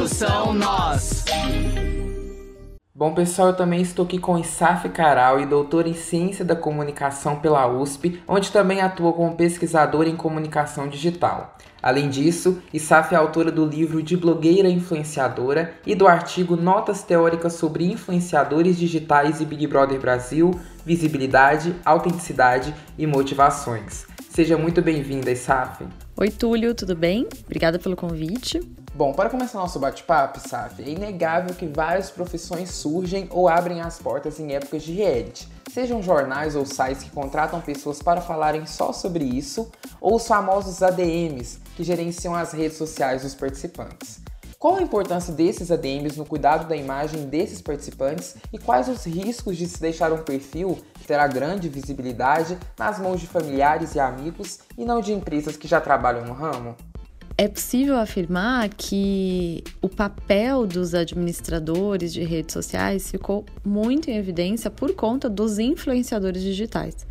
Produção Nós. Bom, pessoal, eu também estou aqui com Isaf Caral e doutor em Ciência da Comunicação pela USP, onde também atua como pesquisador em comunicação digital. Além disso, Isaf é autora do livro De Blogueira Influenciadora e do artigo Notas Teóricas sobre Influenciadores Digitais e Big Brother Brasil, Visibilidade, Autenticidade e Motivações. Seja muito bem-vinda, Isaf. Oi, Túlio, tudo bem? Obrigada pelo convite. Bom, para começar nosso bate-papo, Saf, é inegável que várias profissões surgem ou abrem as portas em épocas de reality. Sejam jornais ou sites que contratam pessoas para falarem só sobre isso, ou os famosos ADMs, que gerenciam as redes sociais dos participantes. Qual a importância desses ADMs no cuidado da imagem desses participantes e quais os riscos de se deixar um perfil que terá grande visibilidade nas mãos de familiares e amigos e não de empresas que já trabalham no ramo? É possível afirmar que o papel dos administradores de redes sociais ficou muito em evidência por conta dos influenciadores digitais.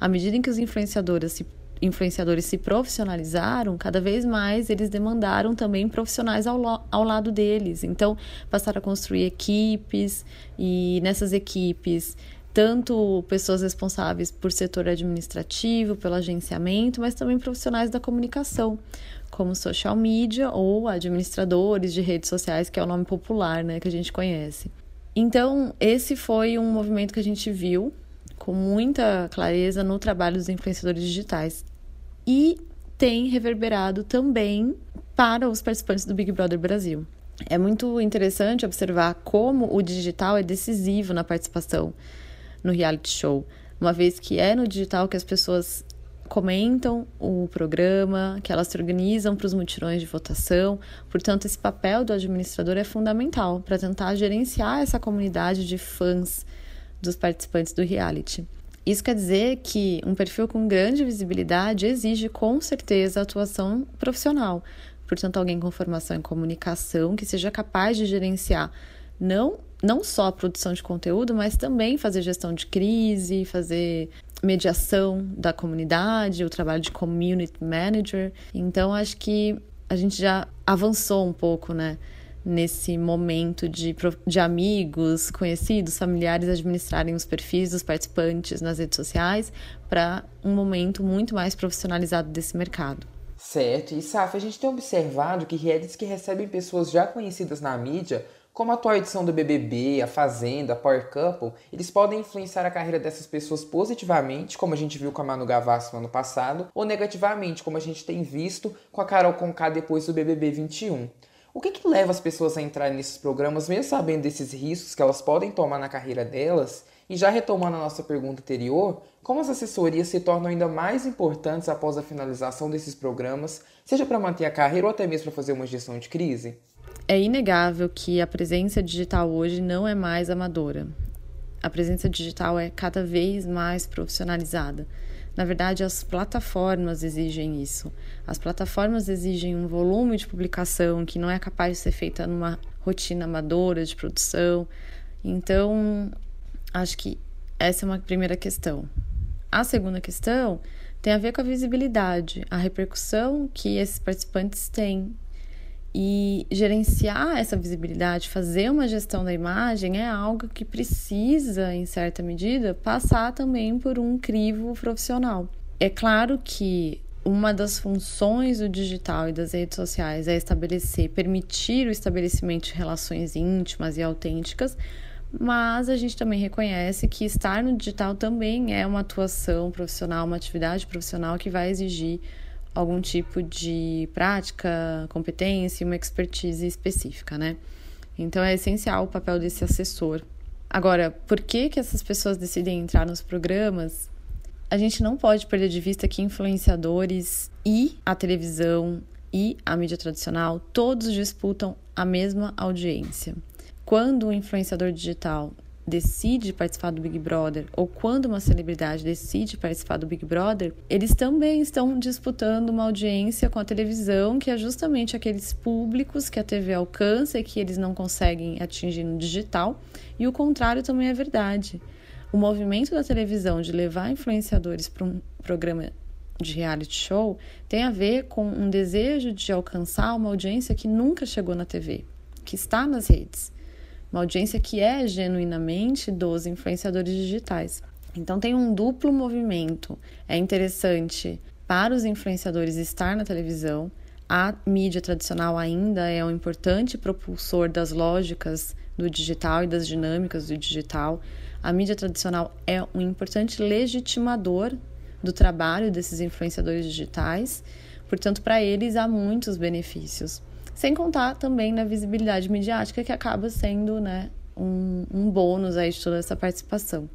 À medida em que os influenciadores se, influenciadores se profissionalizaram, cada vez mais eles demandaram também profissionais ao, ao lado deles. Então, passaram a construir equipes e nessas equipes tanto pessoas responsáveis por setor administrativo, pelo agenciamento, mas também profissionais da comunicação, como social media ou administradores de redes sociais, que é o nome popular, né, que a gente conhece. Então, esse foi um movimento que a gente viu com muita clareza no trabalho dos influenciadores digitais e tem reverberado também para os participantes do Big Brother Brasil. É muito interessante observar como o digital é decisivo na participação no reality show, uma vez que é no digital que as pessoas comentam o programa, que elas se organizam para os mutirões de votação. Portanto, esse papel do administrador é fundamental para tentar gerenciar essa comunidade de fãs dos participantes do reality. Isso quer dizer que um perfil com grande visibilidade exige com certeza atuação profissional. Portanto, alguém com formação em comunicação que seja capaz de gerenciar não não só a produção de conteúdo, mas também fazer gestão de crise, fazer mediação da comunidade, o trabalho de community manager. Então, acho que a gente já avançou um pouco, né? Nesse momento de, de amigos, conhecidos, familiares administrarem os perfis dos participantes nas redes sociais para um momento muito mais profissionalizado desse mercado. Certo, e Saf, a gente tem observado que realities que recebem pessoas já conhecidas na mídia como a atual edição do BBB, a Fazenda, a Power Couple, eles podem influenciar a carreira dessas pessoas positivamente, como a gente viu com a Manu Gavassi no ano passado, ou negativamente, como a gente tem visto com a Carol Conká depois do BBB 21. O que, que leva as pessoas a entrar nesses programas, mesmo sabendo desses riscos que elas podem tomar na carreira delas? E já retomando a nossa pergunta anterior, como as assessorias se tornam ainda mais importantes após a finalização desses programas, seja para manter a carreira ou até mesmo para fazer uma gestão de crise? É inegável que a presença digital hoje não é mais amadora. A presença digital é cada vez mais profissionalizada. Na verdade, as plataformas exigem isso. As plataformas exigem um volume de publicação que não é capaz de ser feita numa rotina amadora de produção. Então, acho que essa é uma primeira questão. A segunda questão tem a ver com a visibilidade, a repercussão que esses participantes têm e gerenciar essa visibilidade, fazer uma gestão da imagem é algo que precisa, em certa medida, passar também por um crivo profissional. É claro que uma das funções do digital e das redes sociais é estabelecer, permitir o estabelecimento de relações íntimas e autênticas, mas a gente também reconhece que estar no digital também é uma atuação profissional, uma atividade profissional que vai exigir algum tipo de prática, competência, uma expertise específica, né? Então é essencial o papel desse assessor. Agora, por que que essas pessoas decidem entrar nos programas? A gente não pode perder de vista que influenciadores e a televisão e a mídia tradicional todos disputam a mesma audiência. Quando o influenciador digital decide participar do Big Brother ou quando uma celebridade decide participar do Big Brother, eles também estão disputando uma audiência com a televisão, que é justamente aqueles públicos que a TV alcança e que eles não conseguem atingir no digital, e o contrário também é verdade. O movimento da televisão de levar influenciadores para um programa de reality show tem a ver com um desejo de alcançar uma audiência que nunca chegou na TV. que está nas redes, uma audiência que é genuinamente dos influenciadores digitais. Então tem um duplo movimento. É interessante para os influenciadores estar na televisão. A mídia tradicional ainda é um importante propulsor das lógicas do digital e das dinâmicas do digital. A mídia tradicional é um importante legitimador do trabalho desses influenciadores digitais, portanto, para eles há muitos benefícios. Sem contar também na visibilidade midiática, que acaba sendo né, um, um bônus aí de toda essa participação.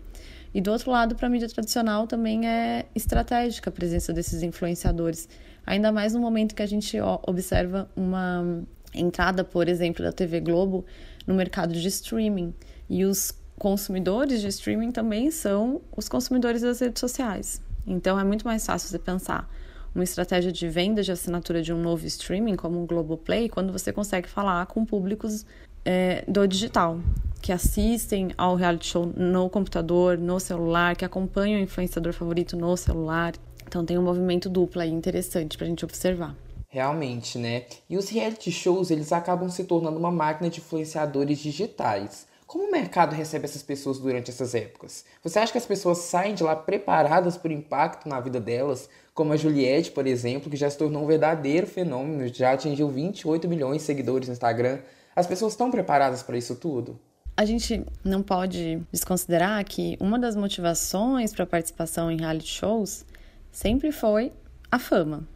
E do outro lado, para a mídia tradicional também é estratégica a presença desses influenciadores, ainda mais no momento que a gente observa uma entrada, por exemplo, da TV Globo no mercado de streaming. E os consumidores de streaming também são os consumidores das redes sociais. Então é muito mais fácil você pensar uma estratégia de venda de assinatura de um novo streaming, como o Globoplay, quando você consegue falar com públicos é, do digital, que assistem ao reality show no computador, no celular, que acompanham o influenciador favorito no celular. Então tem um movimento duplo aí interessante para a gente observar. Realmente, né? E os reality shows, eles acabam se tornando uma máquina de influenciadores digitais. Como o mercado recebe essas pessoas durante essas épocas? Você acha que as pessoas saem de lá preparadas para o impacto na vida delas? Como a Juliette, por exemplo, que já se tornou um verdadeiro fenômeno, já atingiu 28 milhões de seguidores no Instagram. As pessoas estão preparadas para isso tudo? A gente não pode desconsiderar que uma das motivações para a participação em reality shows sempre foi a fama,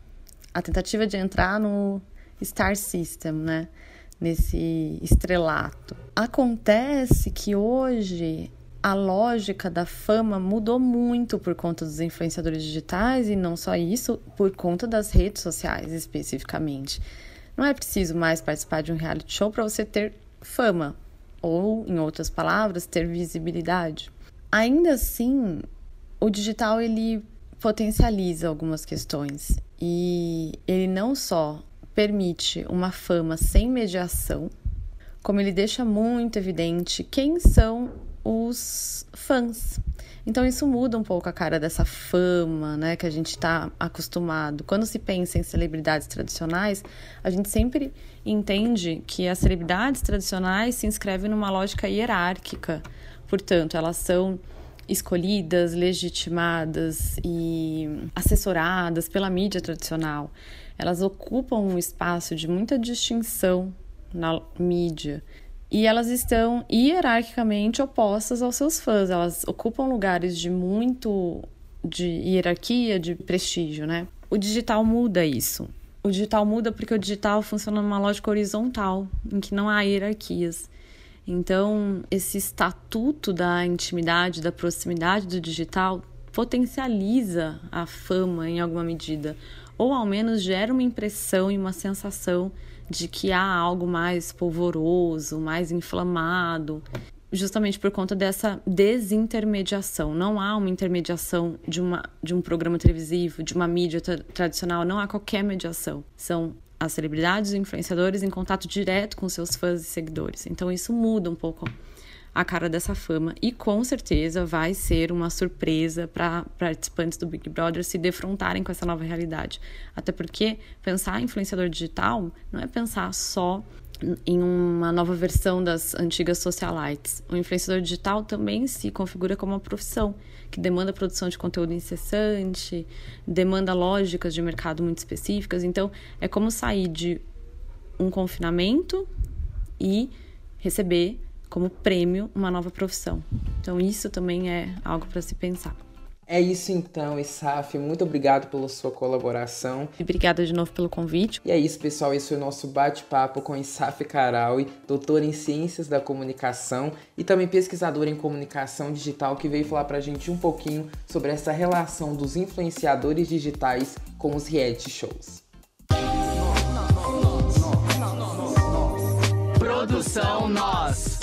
a tentativa de entrar no Star System, né? Nesse estrelato. Acontece que hoje a lógica da fama mudou muito por conta dos influenciadores digitais e não só isso, por conta das redes sociais especificamente. Não é preciso mais participar de um reality show para você ter fama, ou, em outras palavras, ter visibilidade. Ainda assim, o digital ele potencializa algumas questões e ele não só permite uma fama sem mediação, como ele deixa muito evidente quem são os fãs. Então isso muda um pouco a cara dessa fama, né, que a gente está acostumado. Quando se pensa em celebridades tradicionais, a gente sempre entende que as celebridades tradicionais se inscrevem numa lógica hierárquica. Portanto, elas são escolhidas, legitimadas e assessoradas pela mídia tradicional elas ocupam um espaço de muita distinção na mídia e elas estão hierarquicamente opostas aos seus fãs. Elas ocupam lugares de muito de hierarquia, de prestígio, né? O digital muda isso. O digital muda porque o digital funciona numa lógica horizontal, em que não há hierarquias. Então, esse estatuto da intimidade, da proximidade do digital potencializa a fama em alguma medida ou ao menos gera uma impressão e uma sensação de que há algo mais polvoroso, mais inflamado, justamente por conta dessa desintermediação. Não há uma intermediação de, uma, de um programa televisivo, de uma mídia tradicional, não há qualquer mediação. São as celebridades e influenciadores em contato direto com seus fãs e seguidores. Então isso muda um pouco a cara dessa fama e com certeza vai ser uma surpresa para participantes do Big Brother se defrontarem com essa nova realidade. Até porque pensar influenciador digital não é pensar só em uma nova versão das antigas socialites. O influenciador digital também se configura como uma profissão que demanda produção de conteúdo incessante, demanda lógicas de mercado muito específicas. Então, é como sair de um confinamento e receber como prêmio uma nova profissão. Então isso também é algo para se pensar. É isso então, Isaf. Muito obrigado pela sua colaboração. E obrigada de novo pelo convite. E é isso, pessoal. Esse foi o nosso bate-papo com Isaf Karaui, doutora em Ciências da Comunicação e também pesquisadora em Comunicação Digital, que veio falar pra gente um pouquinho sobre essa relação dos influenciadores digitais com os reality shows. Produção Nós.